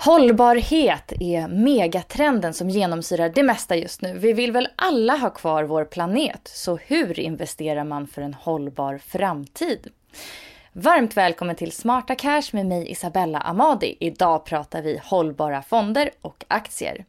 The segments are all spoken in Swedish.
Hållbarhet är megatrenden som genomsyrar det mesta just nu. Vi vill väl alla ha kvar vår planet, så hur investerar man för en hållbar framtid? Varmt välkommen till Smarta Cash med mig Isabella Amadi. Idag pratar vi hållbara fonder och aktier.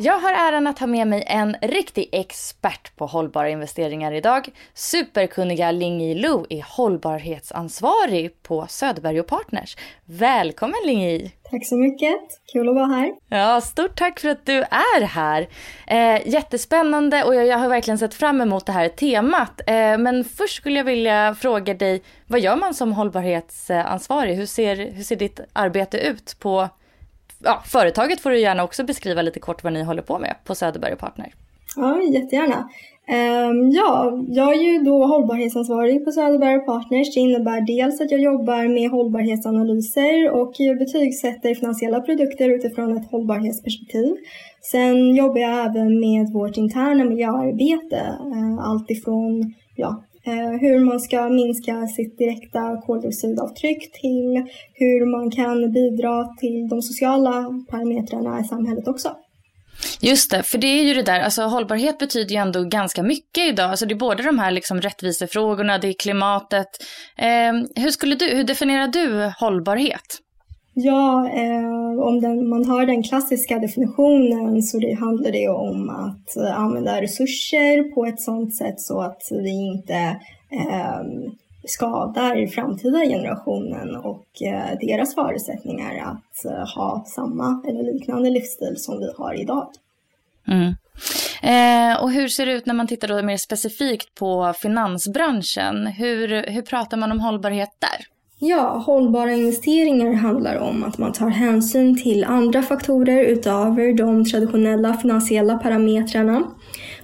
Jag har äran att ha med mig en riktig expert på hållbara investeringar idag. Superkunniga Ling Lu är hållbarhetsansvarig på Söderberg Partners. Välkommen Ling Tack så mycket, kul att vara här. Ja, stort tack för att du är här. Eh, jättespännande och jag, jag, har verkligen sett fram emot det här temat. Eh, men först skulle jag vilja fråga dig, vad gör man som hållbarhetsansvarig? Hur ser, hur ser ditt arbete ut på ja, företaget får du gärna också beskriva lite kort vad ni håller på med på Söderberg Partner. Ja, jättegärna. Um, ja, jag är ju då hållbarhetsansvarig på Söderberg Partners. Det innebär dels att jag jobbar med hållbarhetsanalyser och betygsätter finansiella produkter utifrån ett hållbarhetsperspektiv. Sen jobbar jag även med vårt interna miljöarbete, uh, allt ifrån ja, Eh, hur man ska minska sitt direkta koldioxidavtryck till hur man kan bidra till de sociala parametrarna i samhället också. Just det, för det är ju det där, alltså hållbarhet betyder ju ändå ganska mycket idag. Alltså det är både de här liksom rättvisefrågorna, det är klimatet. Eh, hur, skulle du, hur definierar du hållbarhet? Ja, eh, om den, man har den klassiska definitionen så det handlar det om att eh, använda resurser på ett sådant sätt så att vi inte eh, skadar framtida generationen och eh, deras förutsättningar att eh, ha samma eller liknande livsstil som vi har idag. Mm. Eh, och hur ser det ut när man tittar då mer specifikt på finansbranschen? Hur, hur pratar man om hållbarhet där? Ja, hållbara investeringar handlar om att man tar hänsyn till andra faktorer utöver de traditionella finansiella parametrarna.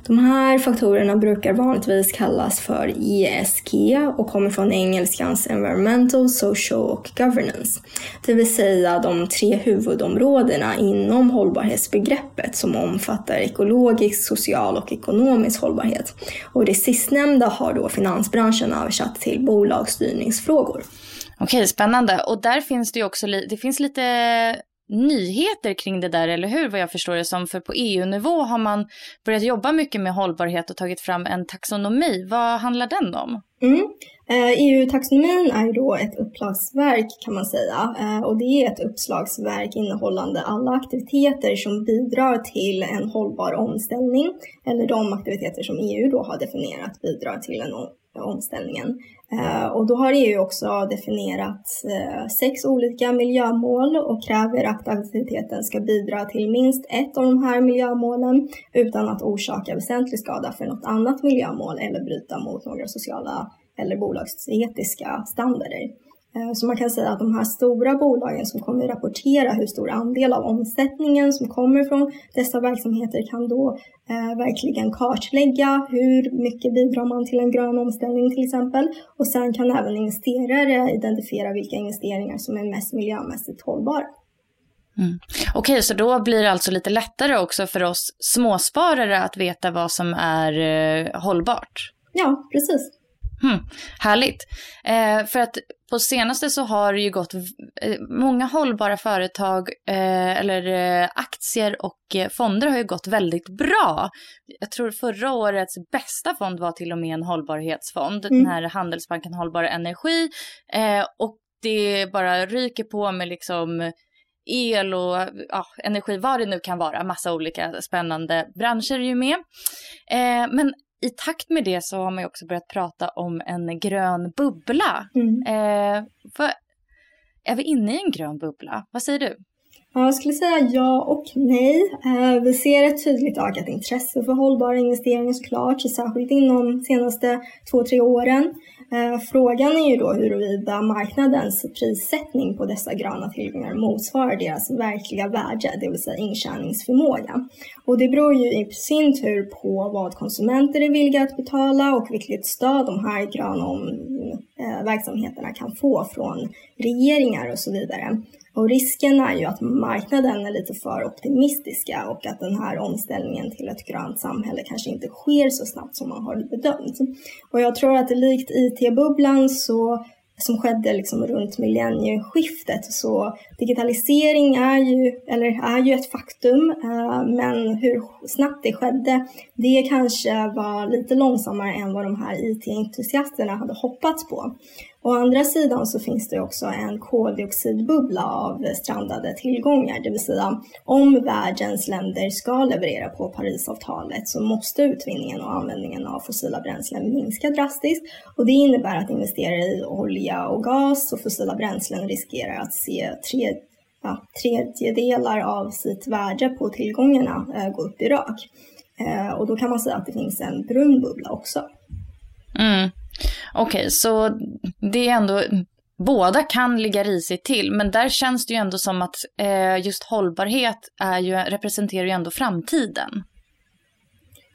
De här faktorerna brukar vanligtvis kallas för ESG och kommer från engelskans Environmental, Social och Governance. Det vill säga de tre huvudområdena inom hållbarhetsbegreppet som omfattar ekologisk, social och ekonomisk hållbarhet. Och det sistnämnda har då finansbranschen översatt till bolagsstyrningsfrågor. Okej, spännande. Och där finns det ju också det finns lite nyheter kring det där, eller hur? Vad jag förstår det som. För på EU-nivå har man börjat jobba mycket med hållbarhet och tagit fram en taxonomi. Vad handlar den om? Mm. Eh, e EU-taxonomin är då ett uppslagsverk kan man säga eh, och det är ett uppslagsverk innehållande alla aktiviteter som bidrar till en hållbar omställning eller de aktiviteter som EU då har definierat bidrar till en omställningen. Eh, och då har EU också definierat eh, sex olika miljömål och kräver att aktiviteten ska bidra till minst ett av de här miljömålen utan att orsaka väsentlig skada för något annat miljömål eller bryta mot några sociala eller bolagsetiska standarder. Eh, så man kan säga att de här stora bolagen som kommer rapportera hur stor andel av omsättningen som kommer från dessa verksamheter kan då eh, verkligen kartlägga hur mycket bidrar man till en grön omställning till exempel. Och sen kan även investerare identifiera vilka investeringar som är mest miljömässigt hållbara. Mm. Okej, okay, så då blir det alltså lite lättare också för oss småsparare att veta vad som är eh, hållbart? Ja, precis. Hmm, härligt. Eh, för att på senaste så har det ju gått, eh, många hållbara företag eh, eller eh, aktier och eh, fonder har ju gått väldigt bra. Jag tror förra årets bästa fond var till och med en hållbarhetsfond, mm. den här Handelsbanken Hållbar Energi. Eh, och det bara ryker på med liksom el och ja, energi, vad det nu kan vara, massa olika spännande branscher är ju med. Eh, men i takt med det så har man ju också börjat prata om en grön bubbla. Mm. Eh, för, är vi inne i en grön bubbla? Vad säger du? Ja, jag skulle säga ja och nej. Eh, vi ser ett tydligt ökat intresse för hållbara investeringar såklart, särskilt inom de senaste två, tre åren. Eh, frågan är ju då huruvida marknadens prissättning på dessa gröna tillgångar motsvarar deras verkliga värde, det vill säga intjäningsförmåga. Och det beror ju i sin tur på vad konsumenter är villiga att betala och vilket stöd de här gröna eh, verksamheterna kan få från regeringar och så vidare. Och risken är ju att marknaden är lite för optimistiska och att den här omställningen till ett grönt samhälle kanske inte sker så snabbt som man har bedömt. Och jag tror att likt IT-bubblan så som skedde liksom runt millennieskiftet. Så digitalisering är ju, eller är ju ett faktum, eh, men hur snabbt det skedde, det kanske var lite långsammare än vad de här IT-entusiasterna hade hoppats på. Å andra sidan så finns det också en koldioxidbubbla av strandade tillgångar, det vill säga om världens länder ska leverera på Parisavtalet så måste utvinningen och användningen av fossila bränslen minska drastiskt och det innebär att investerare i olja och gas och fossila bränslen riskerar att se tre, ja, tredjedelar av sitt värde på tillgångarna eh, gå upp i rök. Eh, och då kan man säga att det finns en brun bubbla också. Mm. Okej, okay, så det är ändå, båda kan ligga risigt till, men där känns det ju ändå som att eh, just hållbarhet är ju, representerar ju ändå framtiden.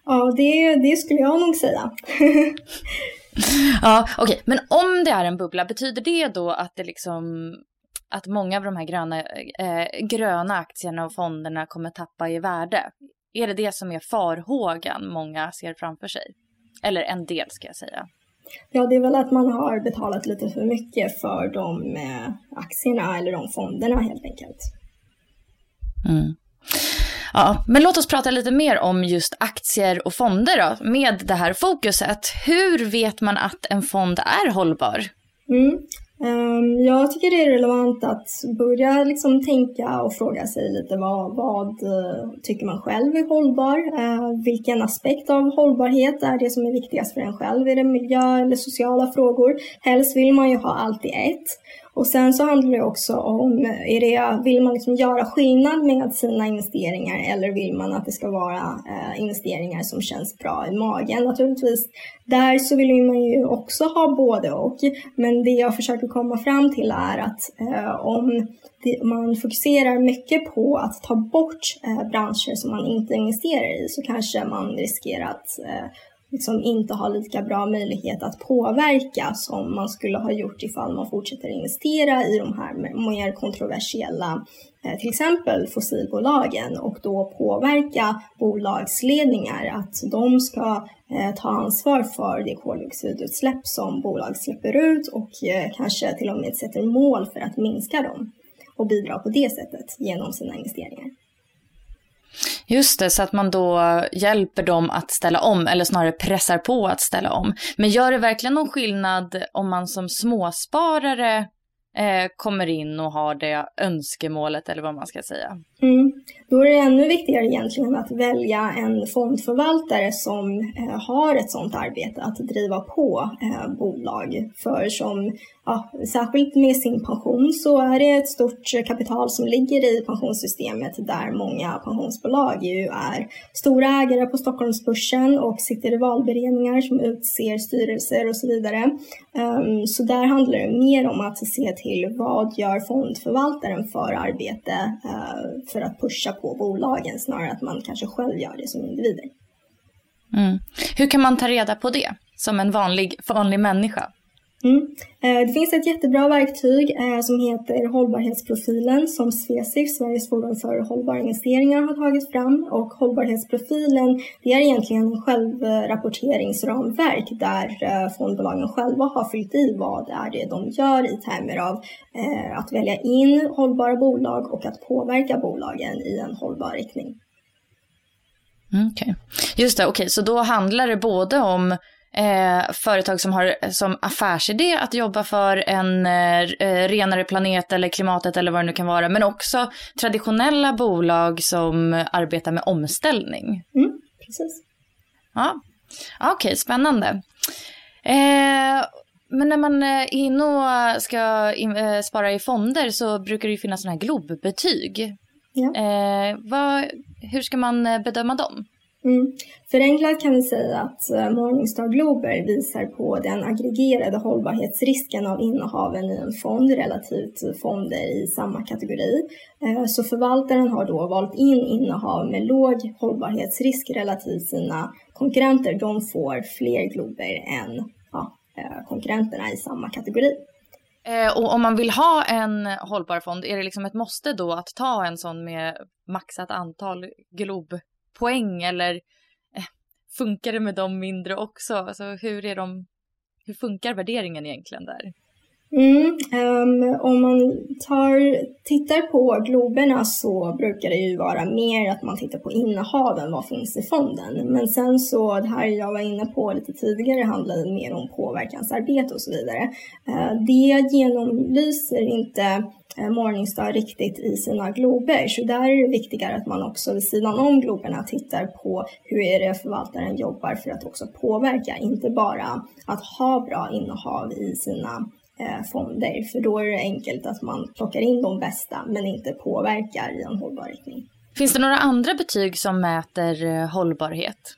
Ja, det, det skulle jag nog säga. ja, okej, okay. men om det är en bubbla, betyder det då att det liksom att många av de här gröna, eh, gröna aktierna och fonderna kommer tappa i värde? Är det det som är farhågan många ser framför sig? Eller en del ska jag säga. Ja, det är väl att man har betalat lite för mycket för de eh, aktierna eller de fonderna helt enkelt. Mm. Ja, men låt oss prata lite mer om just aktier och fonder då, med det här fokuset. Hur vet man att en fond är hållbar? Mm. Ehm, jag tycker det är relevant att börja liksom tänka och fråga sig lite vad, vad eh, tycker man själv är hållbar? Eh, vilken aspekt av hållbarhet är det som är viktigast för en själv? Är det miljö eller sociala frågor? Helst vill man ju ha allt i ett. Och sen så handlar det också om, är det, vill man liksom göra skillnad med sina investeringar eller vill man att det ska vara eh, investeringar som känns bra i magen? Naturligtvis, där så vill man ju också ha både och. Men det jag försöker komma fram till är att eh, om det, man fokuserar mycket på att ta bort eh, branscher som man inte investerar i så kanske man riskerar att eh, liksom inte har lika bra möjlighet att påverka som man skulle ha gjort ifall man fortsätter investera i de här mer kontroversiella, eh, till exempel fossilbolagen och då påverka bolagsledningar att de ska eh, ta ansvar för det koldioxidutsläpp som bolag släpper ut och eh, kanske till och med sätter mål för att minska dem och bidra på det sättet genom sina investeringar. Just det, så att man då hjälper dem att ställa om, eller snarare pressar på att ställa om. Men gör det verkligen någon skillnad om man som småsparare eh, kommer in och har det önskemålet, eller vad man ska säga? Mm. Då är det ännu viktigare egentligen att välja en fondförvaltare som eh, har ett sådant arbete att driva på eh, bolag. För som ja, särskilt med sin pension så är det ett stort kapital som ligger i pensionssystemet där många pensionsbolag ju är stora ägare på Stockholmsbörsen och sitter i valberedningar som utser styrelser och så vidare. Um, så där handlar det mer om att se till vad gör fondförvaltaren för arbete uh, för att pusha på bolagen snarare att man kanske själv gör det som individer. Mm. Hur kan man ta reda på det som en vanlig, vanlig människa? Mm. Eh, det finns ett jättebra verktyg eh, som heter hållbarhetsprofilen som Svesif, Sveriges forum för hållbara investeringar, har tagit fram. Och hållbarhetsprofilen det är egentligen en självrapporteringsramverk där eh, fondbolagen själva har fyllt i vad det är det de gör i termer av att välja in hållbara bolag och att påverka bolagen i en hållbar riktning. Mm, okej, okay. Just det, okej, okay. så då handlar det både om eh, företag som har som affärsidé att jobba för en eh, renare planet eller klimatet eller vad det nu kan vara, men också traditionella bolag som arbetar med omställning. Mm, precis. Ja, okej, okay, spännande. Eh, men när man är inne och ska in, äh, spara i fonder så brukar det ju finnas sådana här globbetyg. Ja. Eh, vad, hur ska man bedöma dem? Mm. Förenklat kan vi säga att eh, Morningstar Global visar på den aggregerade hållbarhetsrisken av innehaven i en fond relativt fonder i samma kategori. Eh, så förvaltaren har då valt in innehav med låg hållbarhetsrisk relativt sina konkurrenter. De får fler glober än ja, eh, konkurrenterna i samma kategori. Och om man vill ha en hållbar fond, är det liksom ett måste då att ta en sån med maxat antal glob poäng eller eh, funkar det med dem mindre också? Alltså hur, är de, hur funkar värderingen egentligen där? Mm, um, om man tar, tittar på globerna så brukar det ju vara mer att man tittar på innehaven, vad finns i fonden. Men sen så, det här jag var inne på lite tidigare handlade mer om påverkansarbete och så vidare. Uh, det genomlyser inte Eh, Morningstar riktigt i sina glober. Så där är det viktigare att man också vid sidan om globerna tittar på hur är det förvaltaren jobbar för att också påverka, inte bara att ha bra innehav i sina eh, fonder, för då är det enkelt att man plockar in de bästa men inte påverkar i en hållbar riktning. Finns det några andra betyg som mäter eh, hållbarhet?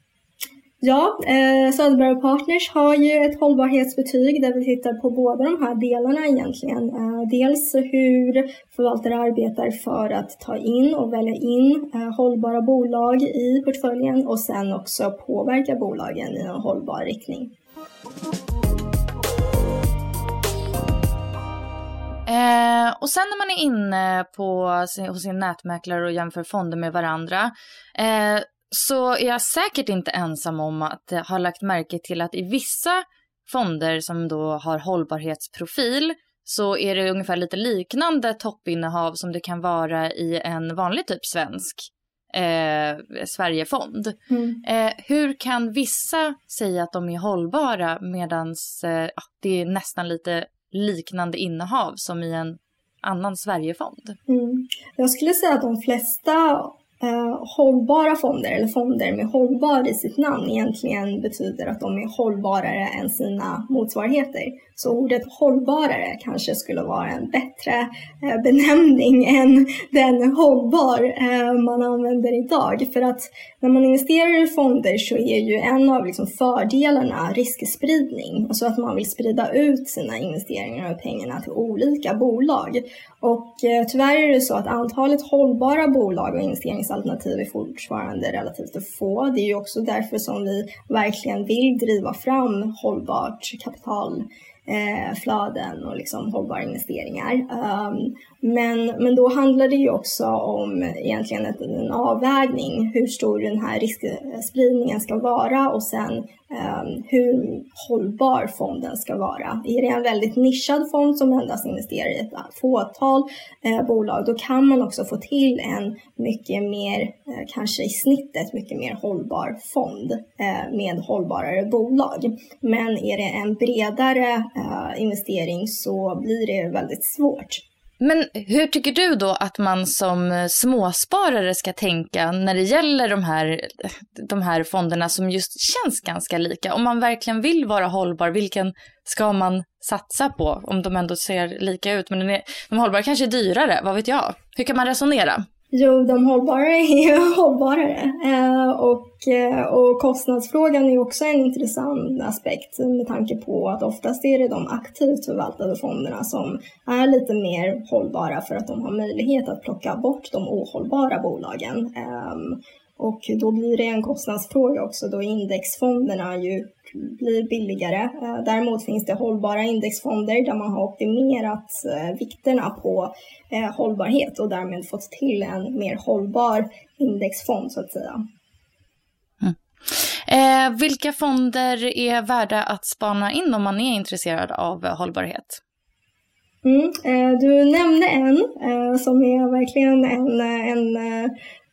Ja, eh, Söderberg Partners har ju ett hållbarhetsbetyg där vi tittar på båda de här delarna egentligen. Eh, dels hur förvaltare arbetar för att ta in och välja in eh, hållbara bolag i portföljen och sen också påverka bolagen i en hållbar riktning. Eh, och sen när man är inne på sin, hos sin nätmäklare och jämför fonder med varandra eh, så är jag säkert inte ensam om att ha lagt märke till att i vissa fonder som då har hållbarhetsprofil så är det ungefär lite liknande toppinnehav som det kan vara i en vanlig typ svensk eh, Sverigefond. Mm. Eh, hur kan vissa säga att de är hållbara medan eh, det är nästan lite liknande innehav som i en annan Sverigefond? Mm. Jag skulle säga att de flesta eh, hållbara fonder, eller fonder med hållbar i sitt namn, egentligen betyder att de är hållbarare än sina motsvarigheter. Så ordet hållbarare kanske skulle vara en bättre eh, benämning än den hållbar eh, man använder idag. För att när man investerar i fonder så är ju en av liksom fördelarna riskspridning, alltså att man vill sprida ut sina investeringar och pengarna till olika bolag. Och eh, tyvärr är det så att antalet hållbara bolag och investeringsalternativ är fortfarande relativt få. Det är ju också därför som vi verkligen vill driva fram hållbart kapital Eh, flöden och liksom hållbara investeringar. Ehm, men, men då handlar det ju också om egentligen en avvägning hur stor den här riskspridningen ska vara och sen eh, hur hållbar fonden ska vara. Är det en väldigt nischad fond som endast investerar i ett fåtal eh, bolag då kan man också få till en mycket mer, eh, kanske i snittet, mycket mer hållbar fond eh, med hållbarare bolag. Men är det en bredare eh, investering så blir det väldigt svårt. Men hur tycker du då att man som eh, småsparare ska tänka när det gäller de här, de här fonderna som just känns ganska lika? Om man verkligen vill vara hållbar, vilken ska man satsa på om de ändå ser lika ut? Men är, de hållbara kanske är dyrare, vad vet jag? Hur kan man resonera? Jo, de hållbara är hållbarare. Eh, och, eh, och kostnadsfrågan är också en intressant aspekt med tanke på att oftast är det de aktivt förvaltade fonderna som är lite mer hållbara för att de har möjlighet att plocka bort de ohållbara bolagen. Eh, Och då blir det en kostnadsfråga också då indexfonderna ju blir billigare. Eh, däremot finns det hållbara indexfonder där man har optimerat eh, vikterna på eh, hållbarhet och därmed fått till en mer hållbar indexfond så att säga. Mm. Eh, vilka fonder är värda att spana in om man är intresserad av hållbarhet? Mm, eh, du nämnde en eh, som är verkligen en, en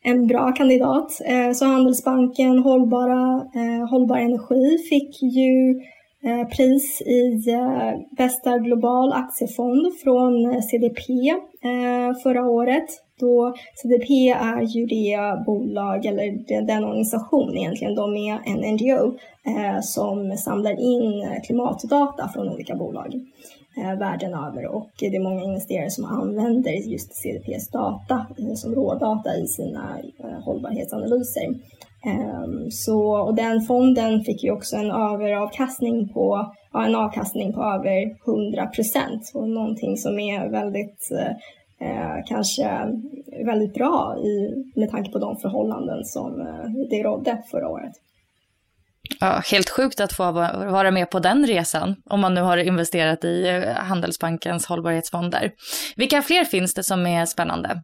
en bra kandidat. Eh, så Handelsbanken Hållbara, eh, Hållbar Energi fick ju eh, pris i bästa global aktiefond från CDP förra året. Då CDP är ju det bolag, eller den organisation egentligen, de är en NGO som samlar in klimatdata från olika bolag Eh, världen över och det är många investerare som använder just CDPs data eh, som rådata i sina eh, hållbarhetsanalyser. Ehm, så, och den fonden fick ju också en överavkastning på, ja, en avkastning på över 100 procent och någonting som är väldigt eh, kanske väldigt bra i, med tanke på de förhållanden som det rådde förra året. Ja, helt sjukt att få vara med på den resan om man nu har investerat i eh, Handelsbankens hållbarhetsfonder. Vilka fler finns det som är spännande?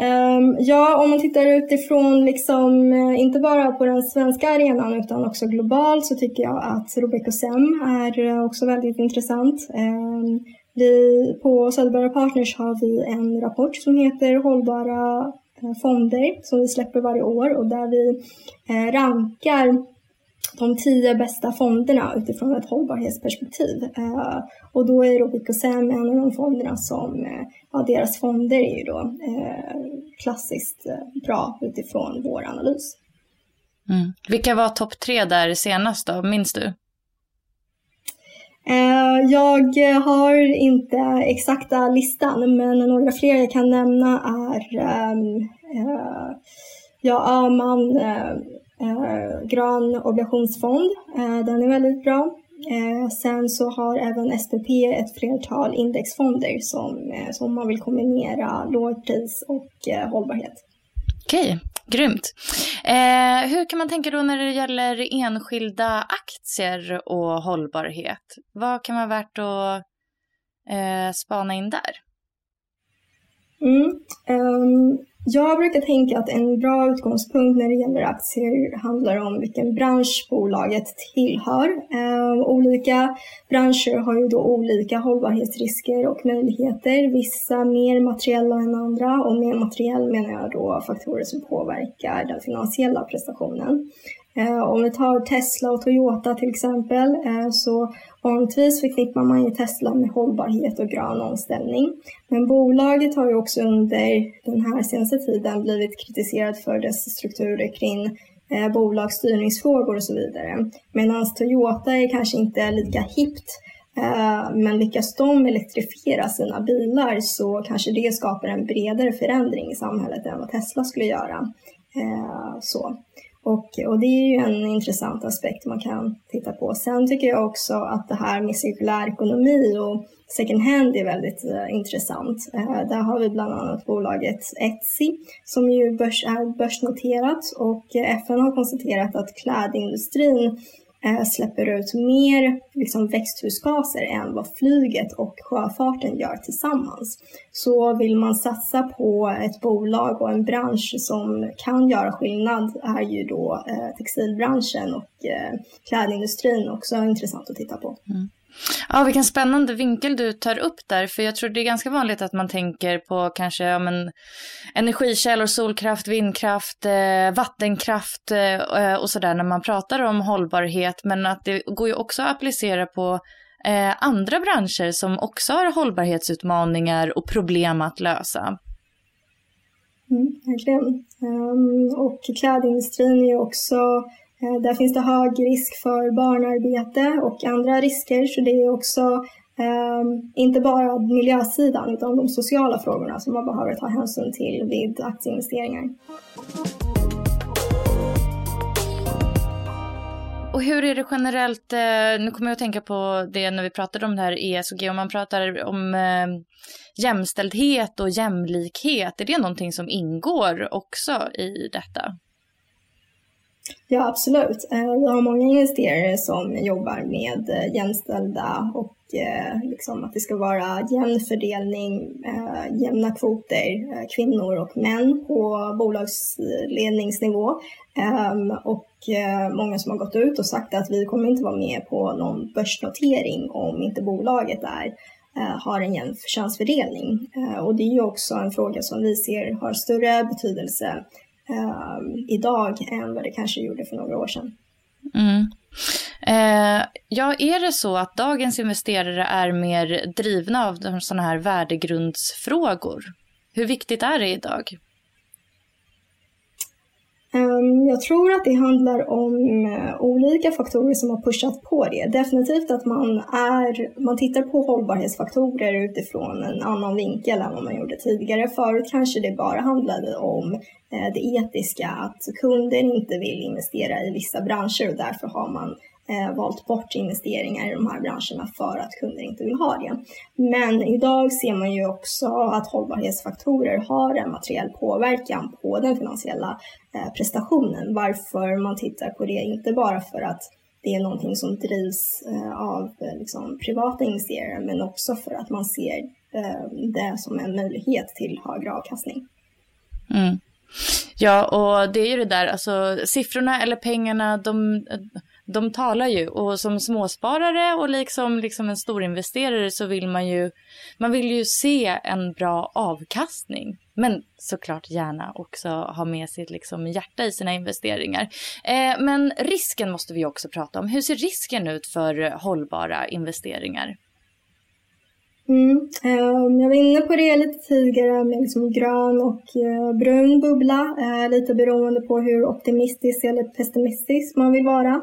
Um, ja, om man tittar utifrån, liksom, eh, inte bara på den svenska arenan utan också globalt så tycker jag att RobecoSem är eh, också väldigt intressant. Um, vi, på Söderberga Partners har vi en rapport som heter Hållbara fonder som vi släpper varje år och där vi rankar de tio bästa fonderna utifrån ett hållbarhetsperspektiv. Eh, och då är Robicosem en av de fonderna som, eh, ja deras fonder är ju då eh, klassiskt bra utifrån vår analys. Mm. Vilka var topp tre där senast då, minns du? Jag har inte exakta listan, men några fler jag kan nämna är ehm, ja, Öhman, eh, grön obligationsfond. Eh, den är väldigt bra. Eh, sen så har även SPP ett flertal indexfonder som, eh, som man vill kombinera lågpris och eh, hållbarhet. Okej, grymt. Eh, hur kan man tänka då när det gäller enskilda aktier och hållbarhet? Vad kan vara värt att eh, spana in där? Mm, um, jag brukar tänka att en bra utgångspunkt när det gäller aktier handlar om vilken bransch bolaget tillhör. Um, olika branscher har ju då olika hållbarhetsrisker och möjligheter. Vissa mer materiella än andra och med materiell menar jag då faktorer som påverkar den finansiella prestationen. Eh, om vi tar Tesla och Toyota till exempel eh, så vanligtvis förknippar man ju Tesla med hållbarhet och grön omställning. Men bolaget har ju också under den här senaste tiden blivit kritiserat för dess strukturer kring eh, bolagsstyrningsfrågor och så vidare. Medan Toyota är kanske inte lika hippt men lyckas de elektrifiera sina bilar så kanske det skapar en bredare förändring i samhället än vad Tesla skulle göra. Så. Och, och det är ju en intressant aspekt man kan titta på. Sen tycker jag också att det här med cirkulär ekonomi och second hand är väldigt uh, intressant. Uh, där har vi bland annat bolaget Etsy som ju börs, är börsnoterat och eh, FN har konstaterat att klädindustrin Eh, släpper ut mer liksom, växthusgaser än vad flyget och sjöfarten gör tillsammans. Så vill man satsa på ett bolag och en bransch som kan göra skillnad är ju då eh, textilbranschen och eh, klädindustrin också intressant att titta på. Mm. Ja, vilken spännande vinkel du tar upp där, för jag tror det är ganska vanligt att man tänker på kanske ja, men, energikällor, solkraft, vindkraft, eh, vattenkraft eh, eh, och sådär när man pratar om hållbarhet, men att det går ju också att applicera på eh, andra branscher som också har hållbarhetsutmaningar och problem att lösa. Mm, verkligen. Um, och klädindustrin är ju också Eh, där finns det hög risk för barnarbete och andra risker, så det är också um, inte bara miljösidan utan de sociala frågorna som man behöver ta hänsyn till vid aktieinvesteringar. Och hur är det generellt, eh, nu kommer jag att tänka på det när vi pratade om det här ESG, om man pratar om eh, jämställdhet och jämlikhet, är det någonting som ingår också i detta? Ja, absolut. Eh, vi har många investerare som jobbar med eh, jämställda och eh, liksom att det ska vara jämn fördelning, jämna kvoter, kvinnor och män på bolagsledningsnivå. Ehm, och många som har gått ut och sagt att vi kommer inte vara med på någon börsnotering om inte bolaget är har en jämn könsfördelning. Och det är ju också en fråga som vi ser har större betydelse Ehm, idag än vad det kanske gjorde för några år sedan. Mm. Eh, ja, är det så att dagens investerare är mer drivna av sådana här värdegrundsfrågor? Hur viktigt är det idag? Ehm, jag tror att det handlar om eh, olika faktorer som har pushat på det. Definitivt att man, är, man tittar på hållbarhetsfaktorer utifrån en annan vinkel än vad man gjorde tidigare. Förut kanske det bara handlade om eh, det etiska, att kunden inte vill investera i vissa branscher och därför har man eh, valt bort investeringar i de här branscherna för att kunder inte vill ha det. Men idag ser man ju också att hållbarhetsfaktorer har en materiell påverkan på den finansiella eh, prestationen. Varför man tittar på det, inte bara för att det är någonting som drivs eh, av eh, liksom, privata investerare, men också för att man ser eh, det som en möjlighet till högre avkastning. Mm. Ja, och det är ju det där, alltså siffrorna eller pengarna, de eh, de talar ju och som småsparare och liksom, liksom en storinvesterare så vill man ju, man vill ju se en bra avkastning. Men såklart gärna också ha med sitt liksom hjärta i sina investeringar. Eh, men risken måste vi också prata om. Hur ser risken ut för hållbara investeringar? Mm, eh, jag var inne på det lite tidigare med liksom grön och eh, brun bubbla, eh, lite beroende på hur optimistisk eller pessimistisk man vill vara.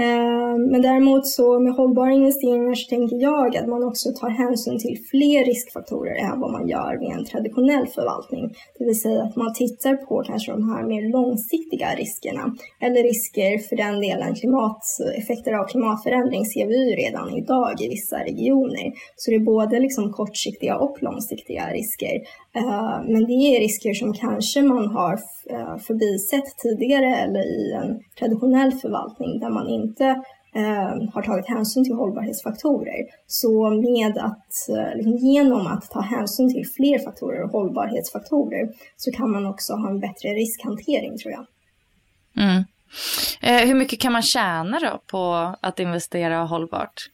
Eh, men däremot så med hållbara investeringar så tänker jag att man också tar hänsyn till fler riskfaktorer än vad man gör med en traditionell förvaltning. Det vill säga att man tittar på kanske de här mer långsiktiga riskerna eller risker för den delen klimateffekter av klimatförändring ser vi ju redan idag i vissa regioner. Så det är både liksom kortsiktiga och långsiktiga risker. Eh, men det är risker som kanske man har eh, förbisett tidigare eller i en traditionell förvaltning där man inte eh, har tagit hänsyn till hållbarhetsfaktorer. Så med att, liksom genom att ta hänsyn till fler faktorer och hållbarhetsfaktorer så kan man också ha en bättre riskhantering tror jag. Mm. Eh, hur mycket kan man tjäna då på att investera hållbart?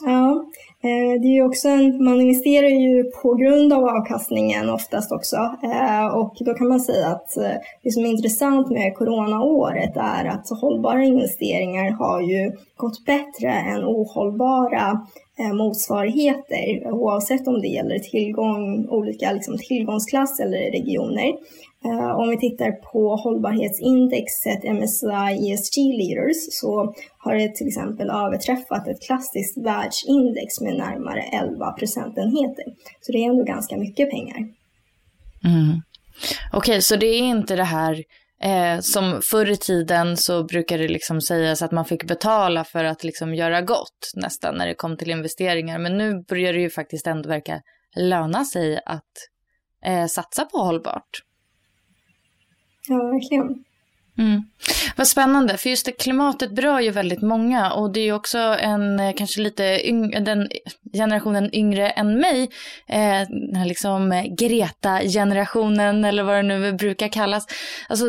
Ja, Eh, Eh, det är ju också en, man investerar ju på grund av avkastningen oftast också. Eh, och då kan man säga att eh, det som är intressant med coronaåret är att hållbara investeringar har ju gått bättre än ohållbara motsvarigheter oavsett om det gäller tillgång, olika liksom, tillgångsklass eller regioner. Om vi tittar på hållbarhetsindexet MSCI ESG Leaders så har det till exempel överträffat ett klassiskt världsindex med närmare 11 procentenheter. Så det är ändå ganska mycket pengar. Mm. Okej, okay, så det är inte det här eh, som förr i tiden så brukade det liksom sägas att man fick betala för att liksom göra gott nästan när det kom till investeringar. Men nu börjar det ju faktiskt ändå verka löna sig att eh, satsa på hållbart. Ja, verkligen. Mm. Vad spännande, för just det, klimatet berör ju väldigt många och det är ju också en eh, kanske lite yng, den generationen yngre än mig, eh, den här liksom eh, Greta-generationen eller vad det nu brukar kallas. Alltså,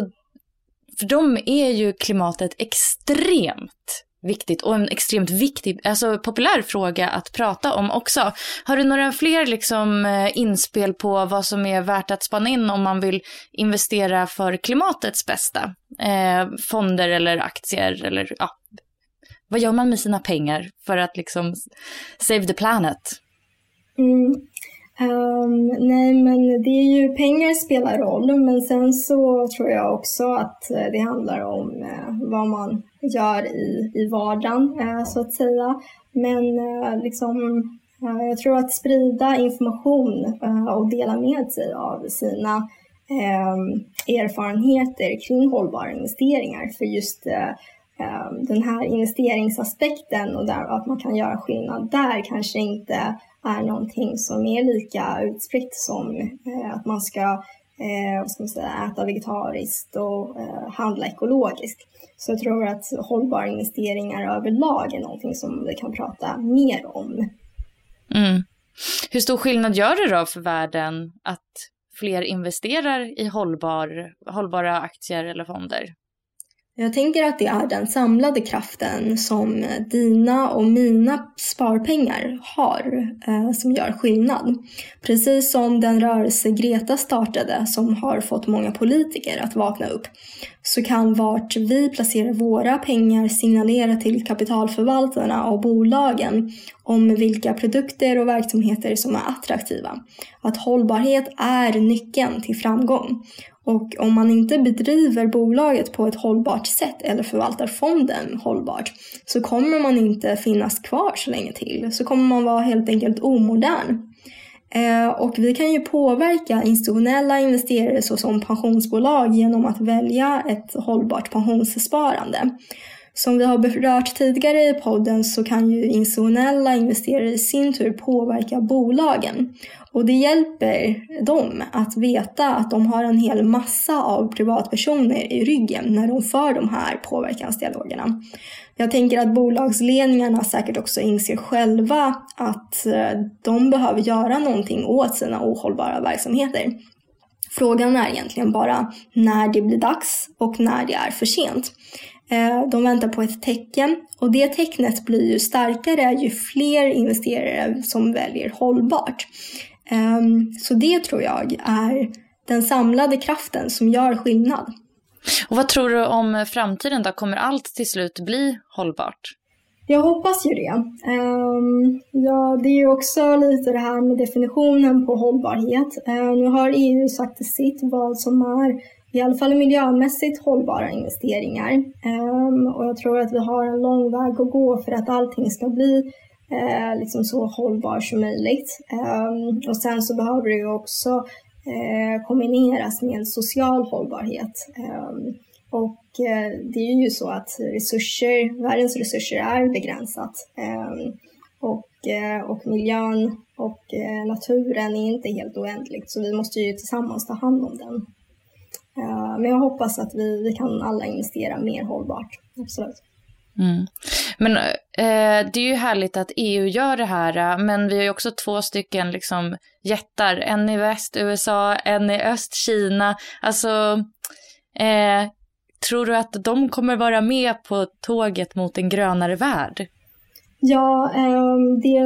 för dem är ju klimatet extremt viktigt och en extremt viktig, alltså populär fråga att prata om också. Har du några fler liksom eh, inspel på vad som är värt att spana in om man vill investera för klimatets bästa? Eh, fonder eller aktier eller ja, vad gör man med sina pengar för att liksom save the planet? Mm. Um, nej, men det är ju pengar spelar roll, men sen så tror jag också att eh, det handlar om uh, vad man gör i, i vardagen, uh, så att säga. Men uh, liksom, jag tror att sprida information och dela med sig av sina ehm, erfarenheter kring hållbara investeringar för just ehm, den här investeringsaspekten och där, att man kan göra skillnad där kanske inte är någonting som är lika utspritt som eh, att man ska eh, vad ska man säga, äta vegetariskt och eh, handla ekologiskt. Så jag tror att hållbara investeringar överlag är någonting som vi kan prata mer om. Mm. Hur stor skillnad gör det då för världen att fler investerar i hållbar, hållbara aktier eller fonder? Jag tänker att det är den samlade kraften som dina och mina sparpengar har eh, som gör skillnad. Precis som den rörelse Greta startade som har fått många politiker att vakna upp så kan vart vi placerar våra pengar signalera till kapitalförvaltarna och bolagen om vilka produkter och verksamheter som är attraktiva. Att hållbarhet är nyckeln till framgång och om man inte bedriver bolaget på ett hållbart sätt eller förvaltar fonden hållbart så kommer man inte finnas kvar så länge till. Så kommer man vara helt enkelt omodern. Eh, och vi kan ju påverka institutionella investerare såsom pensionsbolag genom att välja ett hållbart pensionssparande. Som vi har berört tidigare i podden så kan ju institutionella investerare i sin tur påverka bolagen. Och det hjälper dem att veta att de har en hel massa av privatpersoner i ryggen när de för de här påverkansdialogerna. Jag tänker att bolagsledningarna säkert också inser själva att eh, de behöver göra någonting åt sina ohållbara verksamheter. Frågan är egentligen bara när det blir dags och när det är för sent. Eh, de väntar på ett tecken och det tecknet blir ju starkare ju fler investerare som väljer hållbart. Ehm, så det tror jag är den samlade kraften som gör skillnad. Och vad tror du om framtiden då? Kommer allt till slut bli hållbart? Jag hoppas ju det. Um, ja, det är ju också lite det här med definitionen på hållbarhet. Uh, nu har EU sagt sitt vad som är i alla fall miljömässigt hållbara investeringar. Um, och jag tror att vi har en lång väg att gå för att allting ska bli uh, liksom så hållbart som möjligt. Um, och sen så behöver det ju också uh, kombineras med en social hållbarhet. Um, och uh, det är ju så att resurser, världens resurser är begränsat. och, och miljön och naturen är inte helt oändligt så vi måste ju tillsammans ta hand om den. Men jag hoppas att vi, vi kan alla investera mer hållbart. Absolut. Mm. Men eh, det är ju härligt att EU gör det här, eh, men vi har ju också två stycken liksom jättar, en i väst, USA, en i öst, Kina. Alltså, eh, tror du att de kommer vara med på tåget mot en grönare värld? Ja, ehm, det,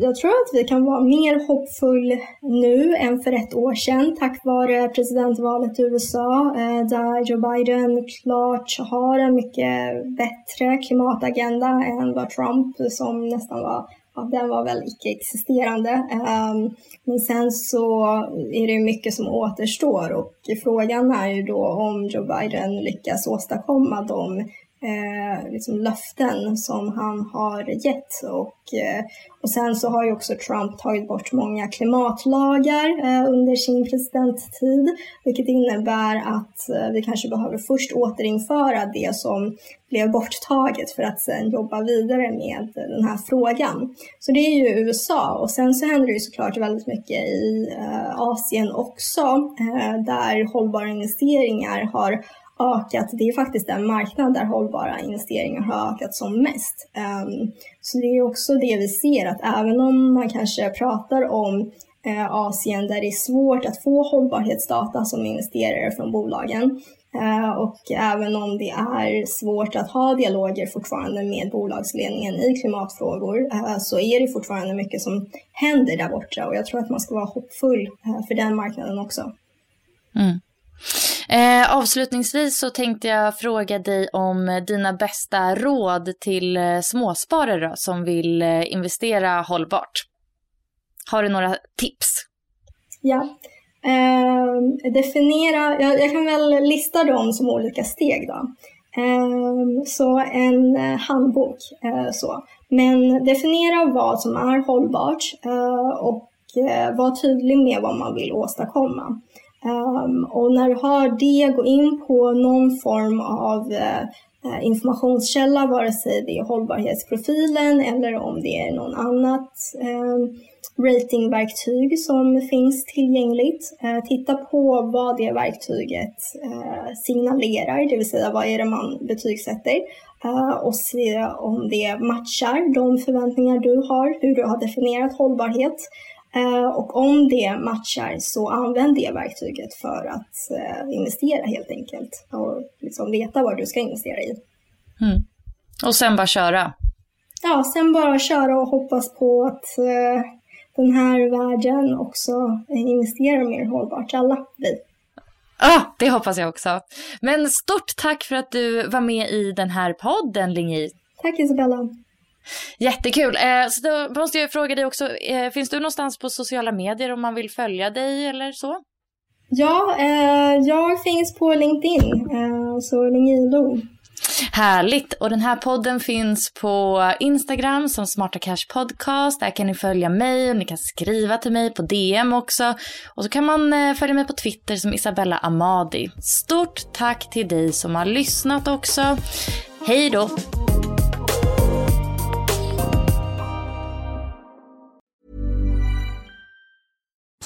jag tror att vi kan vara mer hoppfull nu än för ett år sedan tack vare presidentvalet i USA eh, där Joe Biden klart har en mycket bättre klimatagenda än vad Trump som nästan var ja, den var väl icke-existerande. Ehm, men sen så är det mycket som återstår och frågan är ju då om Joe Biden lyckas åstadkomma de eh, liksom löften som han har gett. Och, eh, och sen så har ju också Trump tagit bort många klimatlagar eh, under sin presidenttid, vilket innebär att eh, vi kanske behöver först återinföra det som blev borttaget för att sen jobba vidare med den här frågan. Så det är ju USA och sen så händer det ju såklart väldigt mycket i eh, Asien också, eh, där hållbara investeringar har ökat. Det är faktiskt den marknad där hållbara investeringar har ökat som mest. Ehm, så det är också det vi ser att även om man kanske pratar om eh, Asien där det är svårt att få hållbarhetsdata som investerare från bolagen eh, och även om det är svårt att ha dialoger fortfarande med bolagsledningen i klimatfrågor eh, så är det fortfarande mycket som händer där borta och jag tror att man ska vara hoppfull för den marknaden också. Mm. Eh, avslutningsvis så tänkte jag fråga dig om dina bästa råd till eh, småsparare som vill eh, investera hållbart. Har du några tips? Ja. Eh, definiera, jag, jag, kan väl lista dem som olika steg då. Eh, så en eh, handbok eh, så. Men definiera vad som är hållbart och var tydlig med vad man vill åstadkomma. Um, och när du har det, gå in på någon form av uh, informationskälla, vare sig det är hållbarhetsprofilen eller om det är någon annat eh, ratingverktyg som finns tillgängligt. Uh, titta på vad det verktyget uh, signalerar, det vill säga vad är det man betygsätter och se om det matchar de förväntningar du har, hur du har definierat hållbarhet. Och om det matchar så använd det verktyget för att investera helt enkelt och liksom veta vad du ska investera i. Mm. Och sen bara köra? Ja, sen bara köra och hoppas på att den här världen också investerar mer hållbart, alla vi. Ah, det hoppas jag också. Men stort tack för att du var med i den här podden, Lingi. Tack Isabella. Jättekul. Eh, så då måste jag fråga dig också, eh, finns du någonstans på sociala medier om man vill följa dig eller så? Ja, eh, jag finns på LinkedIn, eh, så Lingilo Härligt! Och den här podden finns på Instagram som Smarta Cash Podcast. Där kan ni följa mig och ni kan skriva till mig på DM också. Och så kan man eh, följa mig på Twitter som Isabella Amadi. Stort tack till dig som har lyssnat också. Hej då!